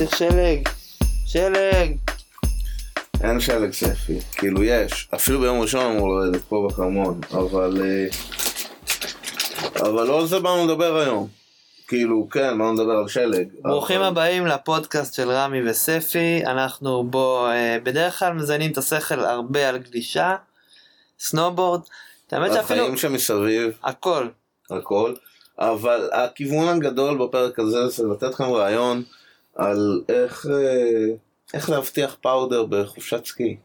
צריך שלג. שלג. אין שלג ספי, כאילו יש, אפילו ביום ראשון אמור לרדת פה בחרמון, אבל... אה, אבל לא על זה באנו לדבר היום. כאילו, כן, באנו לדבר על שלג. ברוכים אבל- הבאים לפודקאסט של רמי וספי, אנחנו בו אה, בדרך כלל מזיינים את השכל הרבה על גלישה, סנובורד, האמת שאפילו החיים שמסביב, הכל, הכל, אבל הכיוון הגדול בפרק הזה זה לתת לכם רעיון על איך, אה, איך להבטיח פאודר בחופשת סקי.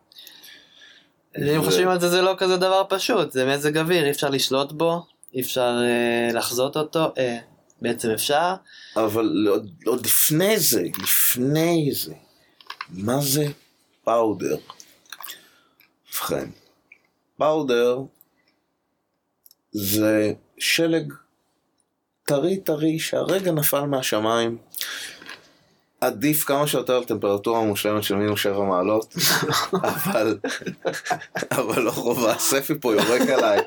אם חושבים על זה זה לא כזה דבר פשוט, זה מזג אוויר, אי אפשר לשלוט בו, אי אפשר אה, לחזות אותו, אה, בעצם אפשר, אבל עוד, עוד לפני זה, לפני זה, מה זה פאודר? ובכן, פאודר זה שלג טרי טרי שהרגע נפל מהשמיים. עדיף כמה שיותר על טמפרטורה מושלמת של מינוס שבע מעלות, אבל, אבל לא חובה, ספי פה יורק עליי,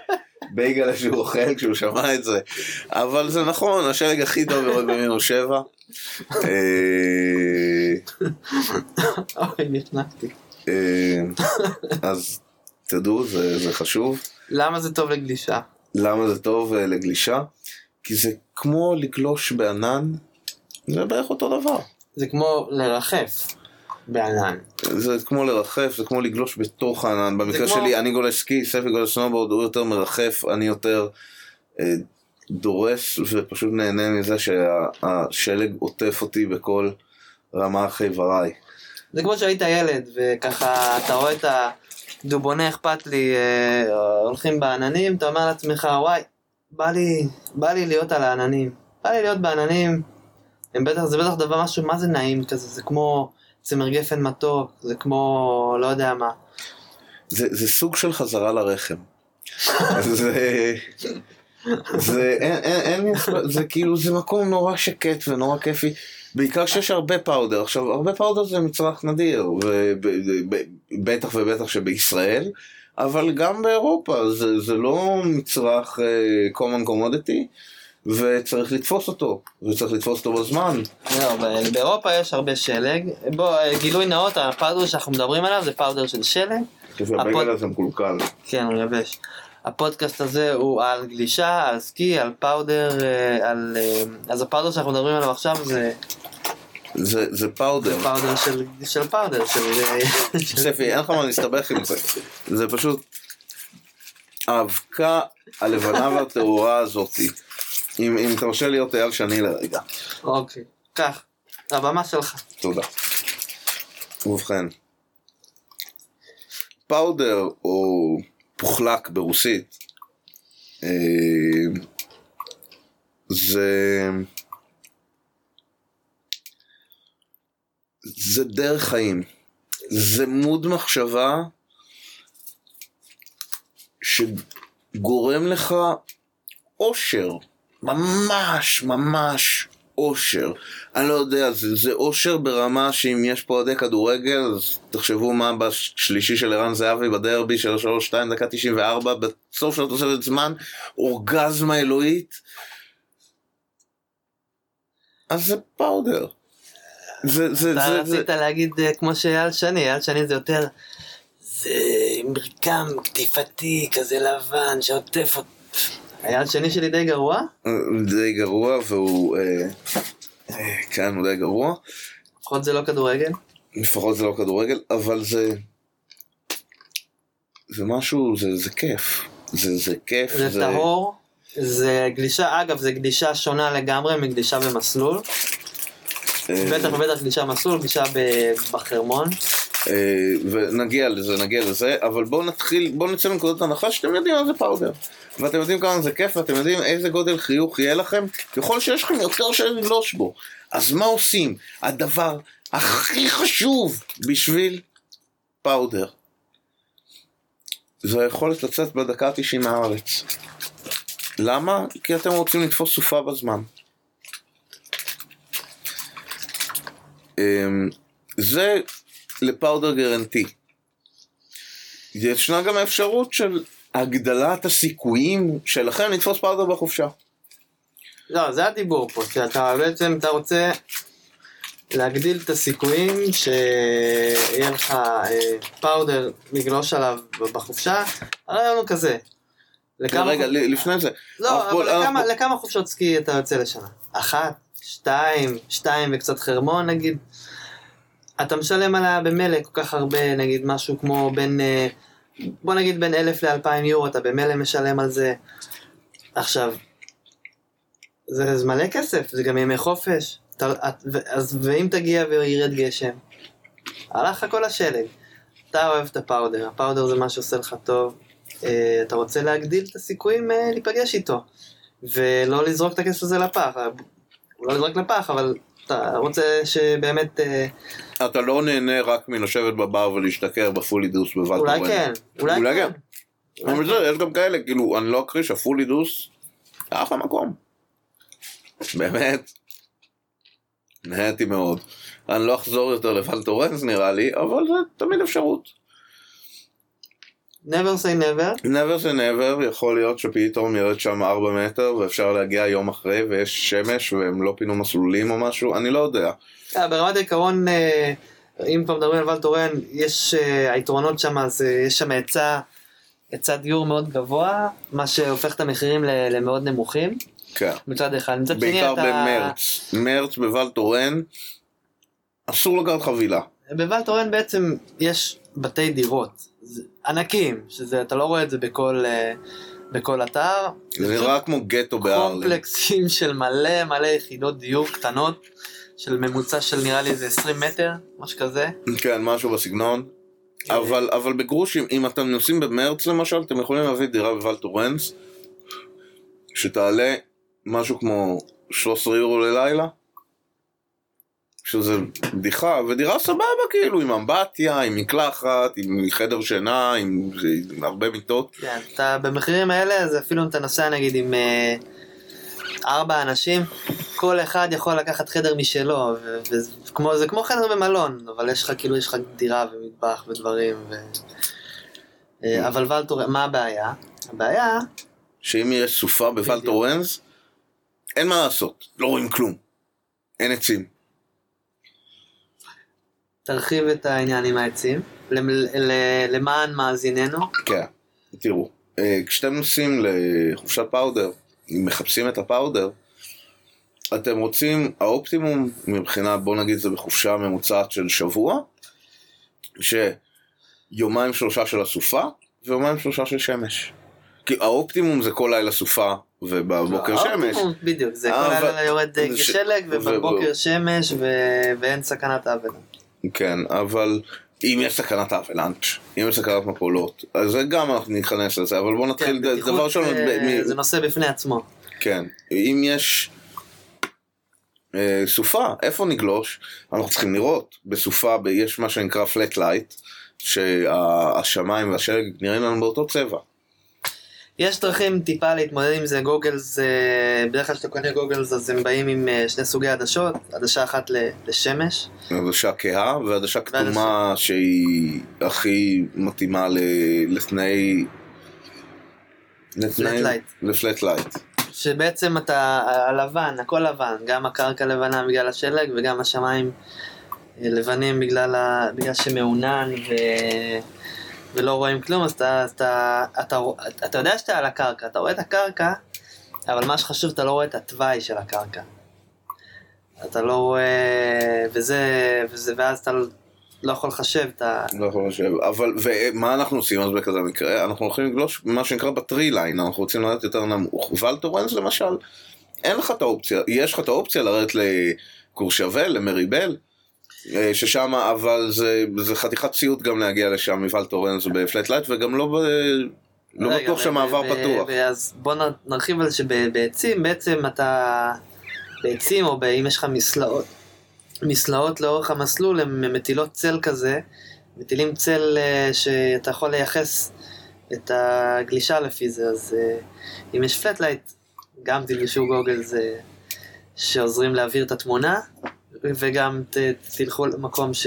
בייגלה שהוא אוכל כשהוא שמע את זה, אבל זה נכון, השלג הכי טוב יורד במינוס שבע. אה, אוי נפנקתי. אה, אז תדעו, זה, זה חשוב. למה זה טוב לגלישה? למה זה טוב אה, לגלישה? כי זה כמו לגלוש בענן, זה בערך אותו דבר. זה כמו לרחף בענן. זה כמו לרחף, זה כמו לגלוש בתוך הענן. במקרה כמו- שלי, אני גולש סקי, ספי גולש סנובורד, הוא יותר מרחף, אני יותר אה, דורס ופשוט נהנה מזה שהשלג עוטף אותי בכל רמ"ח איבריי. זה כמו שהיית ילד וככה אתה רואה את הדובונה אכפת לי אה, הולכים בעננים אתה אומר לעצמך וואי בא לי בא לי להיות על העננים בא לי להיות בעננים הם בטח זה בטח דבר משהו מה זה נעים כזה זה כמו צמר גפן מתוק זה כמו לא יודע מה זה, זה סוג של חזרה לרחם. זה, זה, אין, אין, אין, זה כאילו, זה מקום נורא שקט ונורא כיפי, בעיקר שיש הרבה פאודר. עכשיו, הרבה פאודר זה מצרך נדיר, ובטח ובטח שבישראל, אבל גם באירופה, זה, זה לא מצרך uh, common commodity, וצריך לתפוס אותו, וצריך לתפוס אותו בזמן. לא, באירופה יש הרבה שלג בוא אה, גילוי נאות הפאודר שאנחנו מדברים עליו זה פאודר של שלג והבגל הזה מקולקל. כן, הוא יבש. הפודקאסט הזה הוא על גלישה, על סקי, על פאודר, אה, על... אה, אז הפאודר שאנחנו מדברים עליו עכשיו זה זה, זה פאודר. פאודר של, של פאודר, של... של- ספי, אין לך מה להסתבך עם זה. זה פשוט האבקה הלבנה והטהורה הזאתי. אם, אם תרשה להיות אייל שני לרגע. אוקיי, קח, הבמה שלך. תודה. ובכן, פאודר או פוחלק ברוסית אה, זה זה דרך חיים. זה מוד מחשבה שגורם לך אושר. ממש ממש אושר. אני לא יודע, זה, זה אושר ברמה שאם יש פה אוהדי כדורגל, אז תחשבו מה בשלישי של ערן זהבי בדרבי של השלוש שתיים דקה 94, בסוף של התוספת זמן, אורגזמה אלוהית. אז זה פאודר. זה, זה, אתה זה, זה, רצית להגיד אה, כמו שאייל שני, אייל שני זה יותר... זה מרקם קטיפתי כזה לבן שעוטף אותו. אייל שני שלי די גרוע? די גרוע והוא, אה, אה, כן, הוא די גרוע. לפחות זה לא כדורגל. לפחות זה לא כדורגל, אבל זה... זה משהו, זה, זה כיף. זה, זה כיף. זה טהור. זה גלישה, אגב, זה גלישה שונה לגמרי מגלישה במסלול. אה, בטח ובטח גלישה מסלול, גלישה בחרמון. אה, ונגיע לזה, נגיע לזה, אבל בואו נתחיל, בואו נצא מנקודת הנחה שאתם יודעים מה זה פאודר. ואתם יודעים כמה זה כיף, ואתם יודעים איזה גודל חיוך יהיה לכם, ככל שיש לכם יותר של לגלוש בו. אז מה עושים? הדבר הכי חשוב בשביל פאודר. זה היכולת לצאת בדקה ה-90 מהארץ. למה? כי אתם רוצים לתפוס סופה בזמן. אמ, זה לפאודר גרנטי. ישנה גם האפשרות של הגדלת הסיכויים שלכם לתפוס פאודר בחופשה. לא, זה הדיבור פה, שאתה בעצם, אתה רוצה להגדיל את הסיכויים שיהיה לך אה, פאודר לגלוש עליו בחופשה. הרעיון הוא כזה. לכמה רגע, חופ- לפני זה. לא, אבל לכמה- אנחנו- לכמה חופשות סקי אתה יוצא לשנה? אחת? שתיים? שתיים וקצת חרמון נגיד? אתה משלם עליה במילא כל כך הרבה, נגיד משהו כמו בין, אה, בוא נגיד בין אלף לאלפיים יורו, אתה במילא משלם על זה. עכשיו, זה, זה מלא כסף, זה גם ימי חופש. אתה, אז, ואם תגיע וירד גשם, הלך לך כל השלג. אתה אוהב את הפאודר, הפאודר זה מה שעושה לך טוב. אה, אתה רוצה להגדיל את הסיכויים אה, להיפגש איתו. ולא לזרוק את הכסף הזה לפח. אה, לא לזרוק לפח, אבל אתה רוצה שבאמת... אה, אתה לא נהנה רק מלשבת בבר ולהשתכר בפולי דוס בוואלטורן. אולי כן, אולי אולי כן. כן. אבל זה, יש גם כאלה, כאילו, אני לא אקריש, הפולי דוס, אחלה מקום. באמת. נהניתי מאוד. אני לא אחזור יותר לוולטורנס נראה לי, אבל זה תמיד אפשרות. Never say never. never say never, יכול להיות שפתאום ירד שם 4 מטר ואפשר להגיע יום אחרי ויש שמש והם לא פינו מסלולים או משהו, אני לא יודע. אה, ברמת העיקרון, אה, אם כבר מדברים על ולטורן, יש אה, היתרונות שם, אז אה, יש שם היצע, היצע דיור מאוד גבוה, מה שהופך את המחירים למאוד נמוכים, כן. מצד אחד. מצד שני בעיקר אתה... במרץ. מרץ בוולטורן, אסור לקחת חבילה. בוולטורן בעצם יש בתי דירות, זה- ענקים, שזה, אתה לא רואה את זה בכל, אה, בכל אתר. זה נראה כמו גטו בהרלם. קומפלקסים של מלא מלא יחידות דיור קטנות, של ממוצע של נראה לי איזה 20 מטר, משהו כזה. כן, משהו בסגנון. אבל, אבל בגרושים, אם אתם נוסעים במרץ למשל, אתם יכולים להביא דירה בוולטורנס, שתעלה משהו כמו 13 יורו ללילה, שזה בדיחה, ודירה סבבה כאילו, עם אמבטיה, עם מקלחת, עם חדר שינה, עם, עם הרבה מיטות. כן, אתה במחירים האלה, אז אפילו אם אתה נוסע נגיד עם אה, ארבע אנשים, כל אחד יכול לקחת חדר משלו, וזה כמו חדר במלון, אבל יש לך כאילו, יש לך דירה ומטבח ודברים, ו... אה, אבל ולטור, מה הבעיה? הבעיה, שאם יש סופה בוולטורנס, אין מה לעשות, לא רואים כלום. אין עצים. תרחיב את העניין עם העצים, למען מאזיננו. כן, תראו, אה, כשאתם נוסעים לחופשת פאודר, אם מחפשים את הפאודר, אתם רוצים, האופטימום מבחינה, בוא נגיד זה בחופשה ממוצעת של שבוע, שיומיים שלושה של הסופה, ויומיים שלושה של שמש. כי האופטימום זה כל לילה סופה, ובבוקר שמש. האופטימום, בדיוק, זה אה, כל אבל- הלילה יורד אה, שלג, ובבוקר שמש, ואין סכנת אבדה. כן, אבל אם יש סכנת אבלנץ', אם יש סכנת מפולות, אז זה גם אנחנו ניכנס לזה, אבל בואו נתחיל, כן, דבר ראשון, אה, ב- מ- זה נושא בפני עצמו. כן, אם יש אה, סופה, איפה נגלוש? אנחנו צריכים לראות, בסופה יש מה שנקרא flat light, שהשמיים והשלג נראים לנו באותו צבע. יש דרכים טיפה להתמודד עם זה, גוגלס, אה, בדרך כלל כשאתה קונה goggles אז הם באים עם אה, שני סוגי עדשות, עדשה אחת לשמש, עדשה כהה ועדשה כתומה שהיא הכי מתאימה ל- לתנאי... לתנאי- light. ל flat light. שבעצם אתה, הלבן, הכל לבן, גם הקרקע לבנה בגלל השלג וגם השמיים אה, לבנים בגלל, ה, בגלל שמעונן ו... ולא רואים כלום, אז אתה, אתה, אתה, אתה, אתה יודע שאתה על הקרקע, אתה רואה את הקרקע, אבל מה שחשוב, אתה לא רואה את התוואי של הקרקע. אתה לא רואה, וזה, וזה, ואז אתה לא יכול לחשב את ה... לא יכול לחשב, אבל ומה אנחנו עושים אז בכזה מקרה? אנחנו הולכים לגלוש מה שנקרא ב tree line, אנחנו רוצים לרדת יותר נמוך. וולטורנס למשל, אין לך את האופציה, יש לך את האופציה לרדת לקורשבל, למריבל, ששם, אבל זה, זה חתיכת סיוט גם להגיע לשם מוולטורנס ב flat light, וגם לא, ב, לא בטוח שהמעבר פתוח. אז בוא נרחיב על זה שבעצים בעצם אתה, בעצים או אם יש לך מסלעות, מסלעות לאורך המסלול הן מטילות צל כזה, מטילים צל אה, שאתה יכול לייחס את הגלישה לפי זה, אז אה, אם יש flat light, גם תלבשו goggle זה שעוזרים להעביר את התמונה, וגם ת, תלכו למקום ש,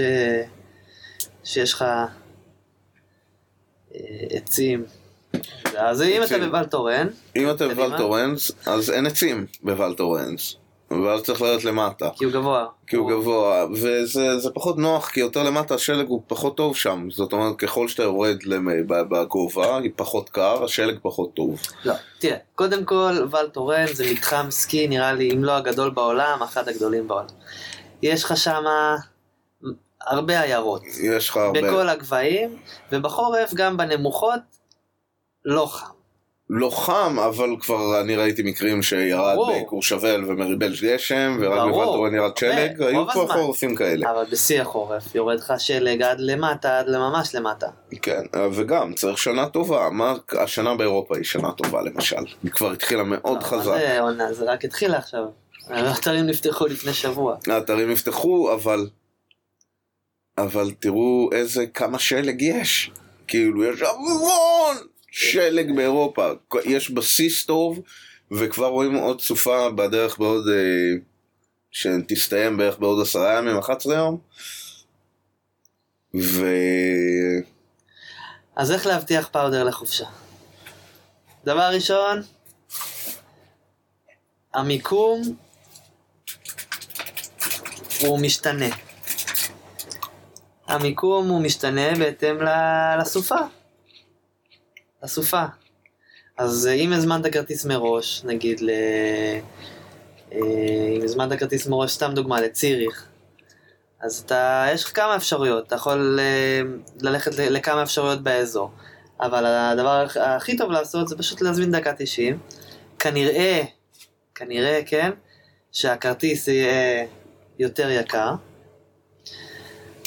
שיש לך אה, עצים. אז אם אתה עצים. בוולטורן, אם אתה. בוולטורנס, אז אין עצים בוולטורנס. ואז צריך לרדת למטה. כי הוא גבוה. כי הוא גבוה, וזה זה פחות נוח, כי יותר למטה השלג הוא פחות טוב שם. זאת אומרת, ככל שאתה יורד בגובה, היא פחות קר, השלג פחות טוב. לא, תראה, קודם כל, ואל טורנס זה מתחם סקי, נראה לי, אם לא הגדול בעולם, אחד הגדולים בעולם. יש לך שמה הרבה עיירות, יש לך הרבה... בכל הגבהים, ובחורף גם בנמוכות, לא חם. לא חם, אבל כבר אני ראיתי מקרים שירד. בקורשבל ומריבל גשם, ורק ברור. בוולטורן ירד שלג, היו כבר. חורפים כאלה. אבל בשיא החורף יורד לך שלג עד למטה, עד לממש למטה. כן, וגם צריך שנה טובה, מה השנה באירופה היא שנה טובה למשל, היא כבר התחילה מאוד אבל חזק. זה רק התחיל עכשיו. האתרים נפתחו לפני שבוע. האתרים נפתחו, אבל... אבל תראו איזה, כמה שלג יש. כאילו, יש המון שלג באירופה. יש בסיס טוב, וכבר רואים עוד סופה בדרך בעוד... אה, שתסתיים בערך בעוד עשרה ימים, 11 יום. ו... אז איך להבטיח פאודר לחופשה? דבר ראשון, המיקום הוא משתנה. המיקום הוא משתנה בהתאם לסופה. לסופה. אז אה, אם הזמנת כרטיס מראש, נגיד ל... אה, אם הזמנת כרטיס מראש, סתם דוגמה, לציריך, אז אתה, יש לך כמה אפשרויות, אתה יכול אה, ללכת לכמה אפשרויות באזור, אבל הדבר הכ- הכי טוב לעשות זה פשוט להזמין דקה 90, כנראה, כנראה, כן, שהכרטיס יהיה יותר יקר,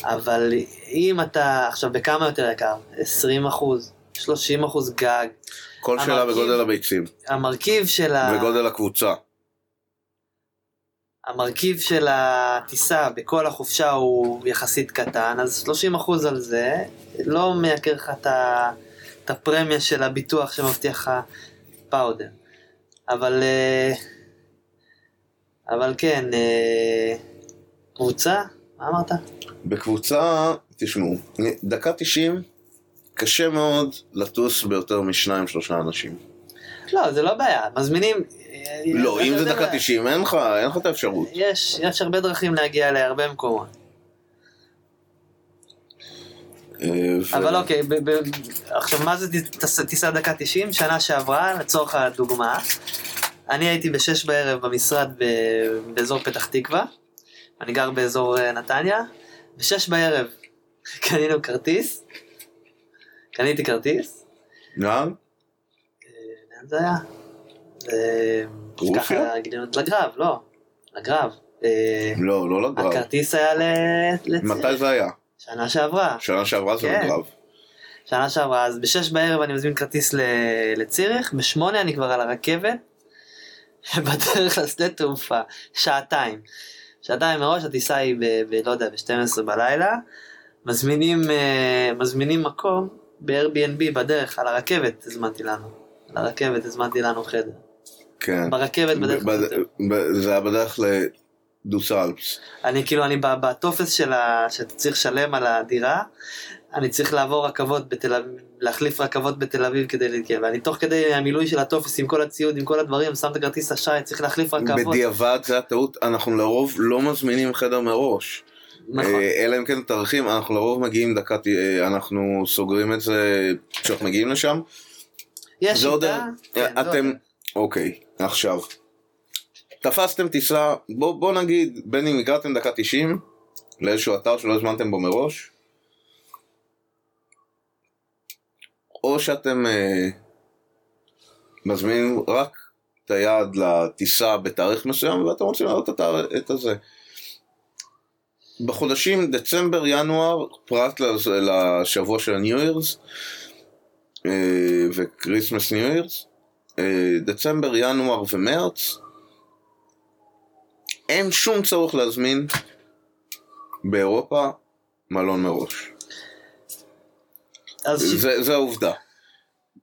אבל אם אתה, עכשיו בכמה יותר יקר? 20 אחוז, 30 אחוז גג, כל שאלה המרכיב- בגודל הביצים, המרכיב של ה... וגודל הקבוצה. המרכיב של הטיסה בכל החופשה הוא יחסית קטן, אז 30% על זה לא מייקר לך את הפרמיה של הביטוח שמבטיח לך פאודר. אבל, אה, אבל כן, אה, קבוצה? מה אמרת? בקבוצה, תשמעו, דקה 90, קשה מאוד לטוס ביותר משניים שלושה אנשים. לא, זה לא בעיה, מזמינים... אה, לא, אם זה דקה מה? 90, אין לך, אין לך את האפשרות. יש, יש הרבה דרכים להגיע להרבה מקומות. אה, אבל אוקיי, עכשיו מה זה טיס- טיסה דקה 90? שנה שעברה, לצורך הדוגמה, אני הייתי בשש בערב במשרד באזור פתח תקווה, אני גר באזור אה, נתניה, בשש בערב קנינו כרטיס, קניתי כרטיס, לאן? לאן זה היה? אה, רוסיה? ככה לגרב, לא, לגרב. אה, לא, לא לגרב. הכרטיס היה ל... מתי זה היה? שנה שעברה. שנה שעברה זה כן. לגרב. שנה שעברה, אז בשש בערב אני מזמין כרטיס לציריך, בשמונה אני כבר על הרכבת, בדרך לשדה תעופה, שעתיים. שעתיים מראש, הטיסה היא ב... לא יודע, ב-12 בלילה, מזמינים, אה, מזמינים מקום ב-Airbnb בדרך, על הרכבת הזמנתי לנו. על הרכבת הזמנתי לנו חדר. כן. ברכבת בדרך זה היה בדרך לדוסלפס. אני כאילו, אני בטופס של ה... שאתה צריך לשלם על הדירה, אני צריך לעבור רכבות בתל אביב, להחליף רכבות בתל אביב כדי להתקרב, ואני תוך כדי המילוי של הטופס עם כל הציוד, עם כל הדברים, שם את הכרטיס אשראי, צריך להחליף רכבות. בדיעבד זה הטעות, אנחנו לרוב לא מזמינים חדר מראש. נכון. אה, אלא אם כן תאריכים, אנחנו לרוב מגיעים דקה, אה, אנחנו סוגרים את זה כשאנחנו מגיעים לשם. יש עוד- שיטה, כן, זה אתם, עוד- אוקיי, עכשיו. תפסתם טיסה, בוא, בוא נגיד, בין אם הגעתם דקה 90 לאיזשהו אתר שלא הזמנתם בו מראש, או שאתם אה, מזמינים רק את היעד לטיסה בתאריך מסוים ואתם רוצים לעלות את הזה. בחודשים דצמבר, ינואר, פרט לשבוע של ה-New Year's אה, וכריסמס New Year's, אה, דצמבר, ינואר ומרץ, אין שום צורך להזמין באירופה מלון מראש. אז זה, זה העובדה.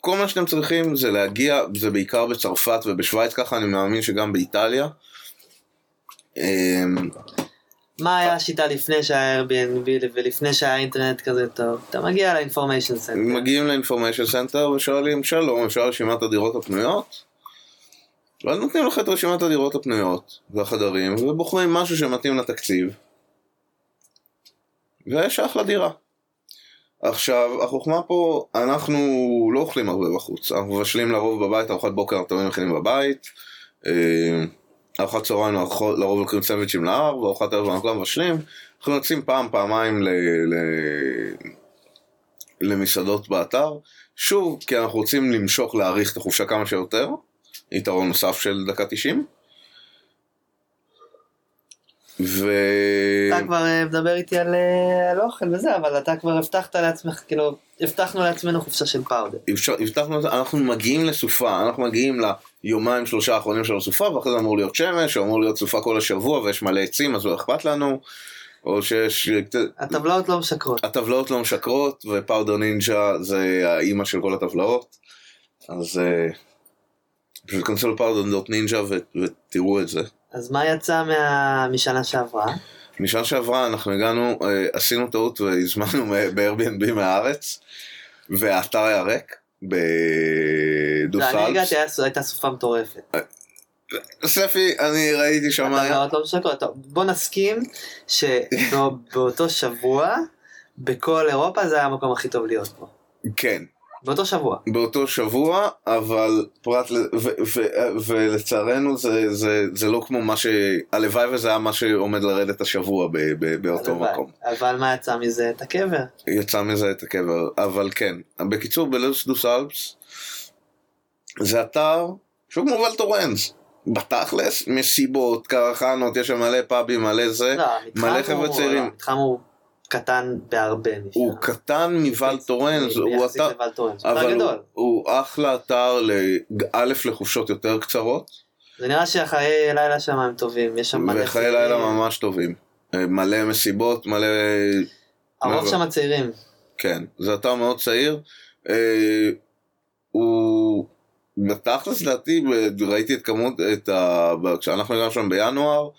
כל מה שאתם צריכים זה להגיע, זה בעיקר בצרפת ובשוויץ, ככה אני מאמין שגם באיטליה. מה היה השיטה לפני שהיה Airbnb ולפני שהיה אינטרנט כזה טוב? אתה מגיע ל information center. מגיעים ל information center ושואלים שלום, אפשר רשימת הדירות הפנויות? ואז נותנים לך את רשימת הדירות הפנויות והחדרים, ובוחרים משהו שמתאים לתקציב, ויש אחלה דירה. עכשיו, החוכמה פה, אנחנו לא אוכלים הרבה בחוץ, אנחנו מבשלים לרוב בבית, ארוחת בוקר אנחנו תמיד מכינים בבית, אה, ארוחת צהריים לרוב לוקחים סנדוויצ'ים להר, וארוחת ערב גם מבשלים, אנחנו יוצאים פעם, פעמיים ל... ל... למסעדות באתר, שוב, כי אנחנו רוצים למשוך, להאריך את החופשה כמה שיותר, יתרון נוסף של דקה 90. ו... אתה כבר אה, מדבר איתי על אה, על אוכל וזה, אבל אתה כבר הבטחת לעצמך, כאילו, הבטחנו לעצמנו חופשה של פאודר. הבטחנו, אנחנו מגיעים לסופה, אנחנו מגיעים ליומיים שלושה האחרונים של הסופה, ואחרי זה אמור להיות שמש, או אמור להיות סופה כל השבוע, ויש מלא עצים, אז לא אכפת לנו, או שיש... הטבלאות לא משקרות. הטבלאות לא משקרות, ופאודר נינג'ה זה האימא של כל הטבלאות, אז אה, פשוט כנסו לפאודר נינג'ה ותראו את זה. אז מה יצא מה... משנה שעברה? משנה שעברה אנחנו הגענו, אה, עשינו טעות והזמנו ב-Airbnb מהארץ, והאתר היה ריק, לא, בדו-סלפס. אני הגעתי, הייתה סופה מטורפת. ספי, אני ראיתי שם... הטבלאות לא משקרות. בוא נסכים שבאותו שבוע, בכל אירופה זה היה המקום הכי טוב להיות פה. כן, באותו שבוע. באותו שבוע, אבל פרט, ל... ו- ו- ולצערנו זה, זה, זה לא כמו מה ש... הלוואי וזה היה מה שעומד לרדת השבוע ב- ב- באותו הלוואי. מקום. אבל מה יצא מזה? את הקבר. יצא מזה את הקבר, אבל כן. בקיצור, בלוס דוס אלפס, זה אתר שהוא כמו ולטורנס. בתכלס, מסיבות, קרחנות, יש שם מלא פאבים, מלא זה. לא, מלא חבר'ה צעירים. המתחם הוא קטן בהרבה. הוא קטן מוואל טורנס, הוא אתר, אבל הוא. הוא אחלה אתר, א' לחופשות יותר קצרות, זה נראה שהחיי לילה שם הם טובים. יש שם מלא וחיי. לילה ממש טובים. אה, מלא מסיבות, מלא... הרוב לא, שם צעירים. כן, זה אתר מאוד צעיר. אה, הוא... בתכלס לדעתי, ב- ראיתי את כמות, את ה... כשאנחנו הגענו שם בינואר,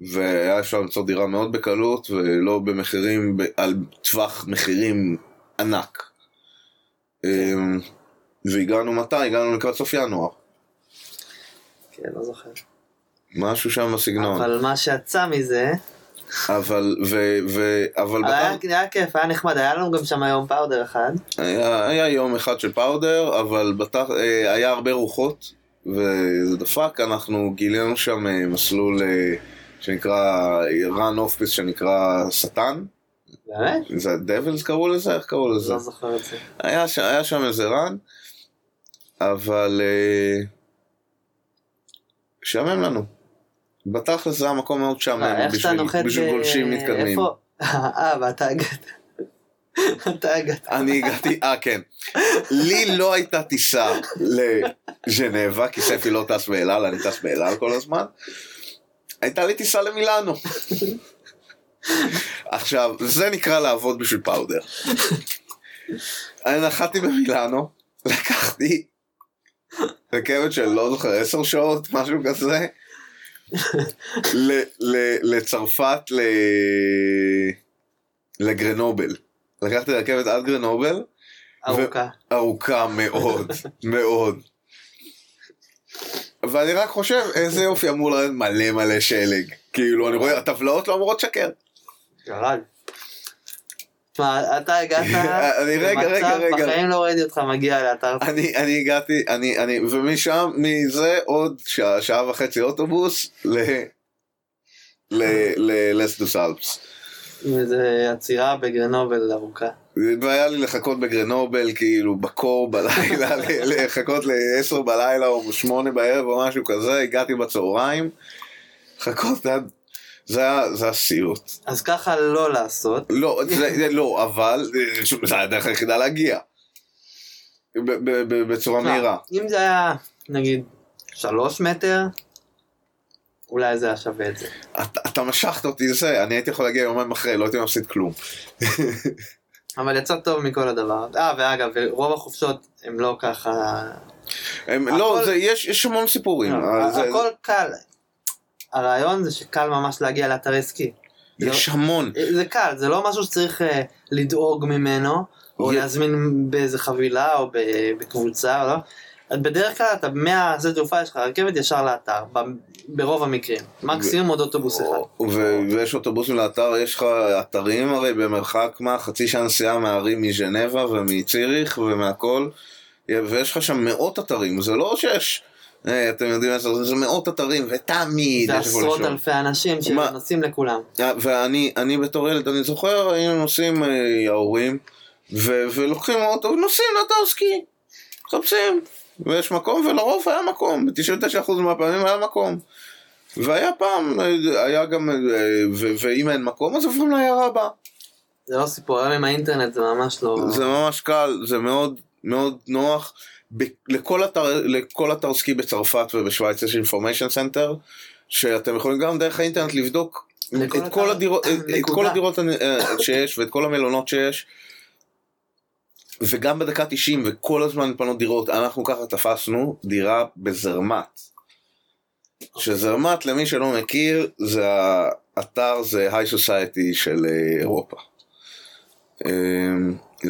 והיה אפשר למצוא דירה מאוד בקלות, ולא במחירים, על טווח מחירים ענק. אה, והגענו מתי? הגענו לקראת סוף ינואר. כן, לא זוכר. משהו שם בסגנון. אבל מה שיצא מזה, אבל, ו... ו... אבל היה בטח, היה כיף, היה נחמד, היה לנו גם שם היום פאודר אחד. היה, היה יום אחד של פאודר, אבל בטח, אה, היה הרבה רוחות, וזה דפק, אנחנו גילינו שם אה, מסלול אה, שנקרא run office שנקרא שטן, באמת? זה הדבלס קראו לזה? איך קראו לזה? לא זוכר את זה. היה, ש... היה שם איזה run, אבל אה, משעמם לנו. בתכלס זה היה מקום מאוד אה, איך שאתה בשביל, גולשים מתקדמים. איפה? אה, ואתה הגעת. אתה הגעת. אני הגעתי, אה כן. לי לא הייתה טיסה לז'נבה, כי ספי לא טס באל על, אני טס באל על כל הזמן. הייתה לי טיסה למילאנו. עכשיו, זה נקרא לעבוד בשביל פאודר. אני נחתי במילאנו, לקחתי רכבת של לא זוכר, עשר שעות, משהו כזה, ל- ל- לצרפת, ל- לגרנובל. לקחתי רכבת עד גרנובל, ארוכה. ארוכה מאוד, מאוד. ואני רק חושב איזה יופי אמור לרדת מלא מלא שלג. כאילו, אני רואה, הטבלאות לא אמורות לשקר. ירד. תשמע, אתה הגעת אני- רגע, רגע, רגע. בחיים לא ראיתי אותך מגיע לאתר. אני, אני הגעתי, אני, אני, ומשם, מזה עוד שעה, שעה וחצי אוטובוס ל... ל... ללסדוס אלפס. וזה עצירה בגרנובל ארוכה. והיה לי לחכות בגרנובל, כאילו, בקור בלילה, לחכות ל-10 בלילה או 8 בערב או משהו כזה, הגעתי בצהריים, לחכות עד... זה זה היה סיוט. אז ככה לא לעשות. לא, זה, זה לא, אבל, אה, זה הדרך היחידה להגיע. ב- ב- ב- בצורה מהירה. אם זה היה, נגיד, שלוש מטר, אולי זה היה שווה את זה. אתה, אתה משכת אותי לזה, אני הייתי יכול להגיע יומיים אחרי, לא הייתי מפסיד כלום. אבל יצא טוב מכל הדבר. אה, ואגב, רוב החופשות הם לא ככה... הם, הכל- לא, זה, יש, יש המון סיפורים. אבל זה, הכל קל. הרעיון זה שקל ממש להגיע לאתרי סקי. יש המון. זה קל, זה לא משהו שצריך אה, לדאוג ממנו, או י- להזמין באיזה חבילה, או בקבוצה, או לא. בדרך כלל אתה מהשדה תעופה יש לך רכבת ישר לאתר, ברוב המקרים. מקסימום עוד אוטובוס אחד. ויש אוטובוסים לאתר, יש לך אתרים הרי במרחק מה, חצי שעה נסיעה מהערים מז'נבה ומציריך ומהכל, ויש לך שם מאות אתרים, זה לא שיש, אה, אתם יודעים איזה, זה מאות אתרים, ותמיד יש ועשרות לשאול. אלפי אנשים מה? שנוסעים לכולם. אה, ואני אני בתור ילד, אני זוכר, היינו נוסעים, אה, ההורים, ו- ולוקחים אוטו, ונוסעים לאתר סקי, מחפשים, ויש מקום, ולרוב היה מקום, ב-99% מהפעמים היה מקום. והיה פעם, היה גם, אה, ואם אין מקום, אז עוברים לעיירה הבאה. זה לא סיפור, היום עם האינטרנט זה ממש לא... זה ממש קל, זה מאוד מאוד נוח. לכל אתר, לכל אתר סקי בצרפת ובשוויץ יש information center, שאתם יכולים גם דרך האינטרנט לבדוק לכל את כל הדירות, את- את כל. הדירות אה, שיש ואת כל המלונות שיש. וגם בדקה 90 וכל הזמן מתפנות דירות, אנחנו ככה תפסנו דירה בזרמט. שזרמט למי שלא מכיר זה האתר זה high society של אה, אירופה. אה,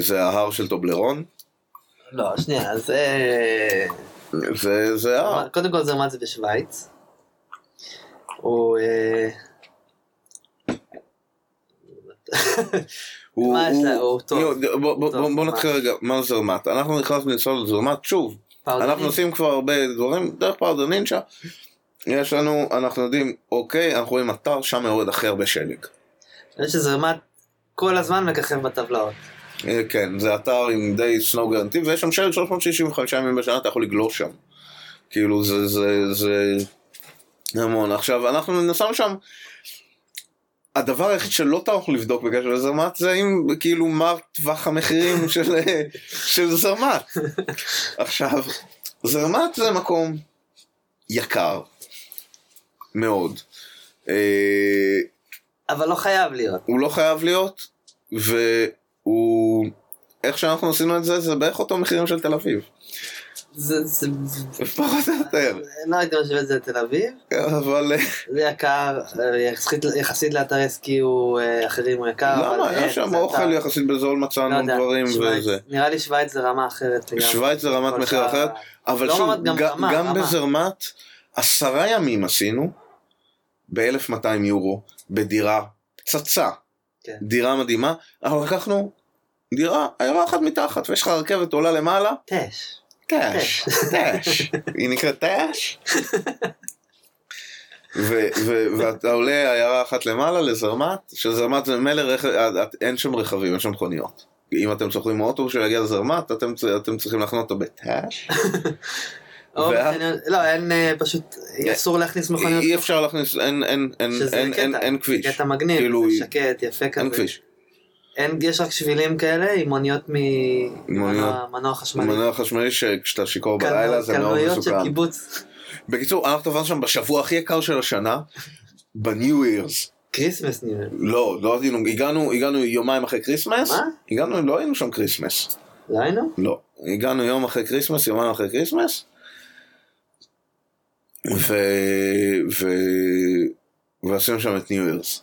זה ההר של טובלרון, לא, שנייה, זה... זה, זה ההר. קודם כל זרמת זה בשוויץ. הוא... הוא- הוא-. בוא-. נתחיל רגע, מה זה זרמט? אנחנו נכנסנו לנסוע לזרמט, שוב. אנחנו עושים כבר הרבה דברים דרך פאודר נינג'ה. יש לנו, אנחנו יודעים, אוקיי, אנחנו רואים אתר, שם יורד הכי הרבה שלג. אני חושב שזרמת כל הזמן מככב בטבלאות. אה, כן, זה אתר עם די סנואו גרנטי, ויש שם שלג 365 ימים בשנה, אתה יכול לגלוש שם. כאילו, זה, זה, זה המון. עכשיו, אנחנו נסענו שם, הדבר היחיד שלא טרחנו לבדוק בקשר לזרמט, זה אם, כאילו, מה טווח המחירים של, של זרמט. עכשיו, זרמט זה מקום יקר. מאוד. אה, אבל לא חייב להיות. הוא לא חייב להיות, והוא... איך שאנחנו עשינו את זה, זה בערך אותו מחירים של תל אביב. זה... זה... פחות או יותר. לא הייתי משווה את זה לתל אביב. אבל אה, זה יקר, אה, יחסית- לאתרי סקי הוא, אה, אחרים הוא יקר. למה? היה אין, שם זה אוכל יחסית בזול לא מצאנו יודע, דברים וזה. נראה לי שווייץ זה רמה אחרת לגמרי. שווייץ זה רמת מחיר אחרת, אבל לא שוב, גם. בזרמט, עשרה ימים עשינו, ב-1200 יורו, בדירה פצצה. כן. דירה מדהימה, אנחנו לקחנו דירה, עיירה אחת מתחת, ויש לך רכבת עולה למעלה, תש. טאש, טאש, היא נקראת טאש. ואתה עולה עיירה אחת למעלה לזרמט, שזרמט זה מילא רכב, אין שם רכבים, אין שם מכוניות. אם אתם צוחקים מאוטו שיגיע לזרמט, אתם, צריכים לחנות אותו בטאש. לא, אין אה, פשוט, אסור להכניס מכוניות. אי אפשר להכניס, אין, אין, אין, שזה אין, אין, קטע, אין כביש. קטע מגניב, כאילו, שקט, יפה כזה. אין כביש. אין, יש רק שבילים כאלה עם מוניות. ממנוע חשמלי. מנוע חשמלי שכשאתה שיכור בלילה זה מאוד קלנועיות של מסוכן. קיבוץ. בקיצור, אנחנו טבענו שם בשבוע הכי יקר של השנה, ב New Year's. Christmas נראה. לא, לא היינו, הגענו, הגענו יומיים אחרי Christmas. מה? הגענו, לא היינו שם Christmas. לא היינו? לא. הגענו יום אחרי Christmas, יומיים אחרי Christmas. ו... ו... ועשינו שם את New Year's.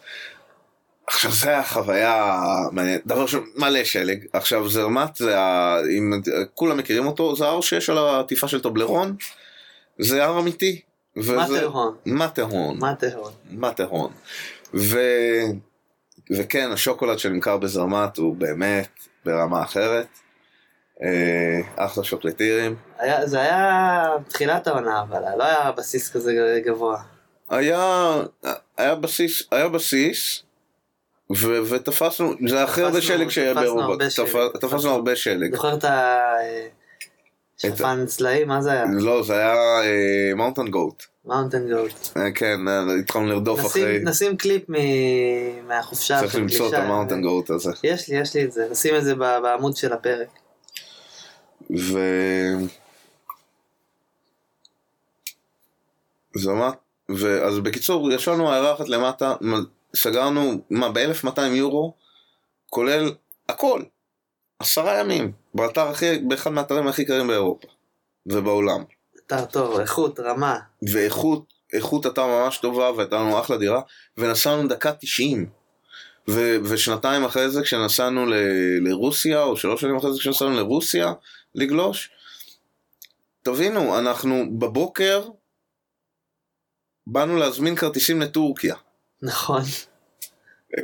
עכשיו זה היה חוויה מעניינת, דבר ראשון מלא שלג, עכשיו זרמט זה ה... אם כולם מכירים אותו, זה ההר שיש על העטיפה של טובלרון, זה הר אמיתי. וזה- מטרהורן. מטרהורן. מטרהורן. מטרהורן. ו... וכן, השוקולד שנמכר בזרמט הוא באמת ברמה אחרת. אה, אחלה שוקולטירים. היה- זה היה תחילת העונה, אבל לא היה בסיס כזה גבוה. היה, היה בסיס, היה בסיס, ו, ותפסנו, זה הכי הרבה שלג שהיה באירופה, תפסנו הרבה שלג. זוכר את השפן צלעים? מה זה היה? לא, זה היה מאונטן גוט. מאונטן גוט. כן, אה, התחלנו לרדוף אחרי, נשים קליפ מהחופשה. צריך למצוא את גלישה. המאונטן גוט הזה. יש לי, יש לי את זה. נשים את זה בעמוד של הפרק. ו... זה מה? ואז בקיצור, ישבנו הערה אחת למטה, סגרנו, מה, ב-1200 יורו, כולל הכל, עשרה ימים, באתר הכי, באחד מהאתרים הכי יקרים באירופה ובעולם. אתר טוב, איכות, רמה. ואיכות, איכות אתר ממש טובה, והייתה לנו אחלה דירה, ונסענו דקה 90. ו- ושנתיים אחרי זה, כשנסענו ל- לרוסיה, או שלוש שנים אחרי זה, כשנסענו לרוסיה, לגלוש, תבינו, אנחנו בבוקר באנו להזמין כרטיסים לטורקיה. נכון.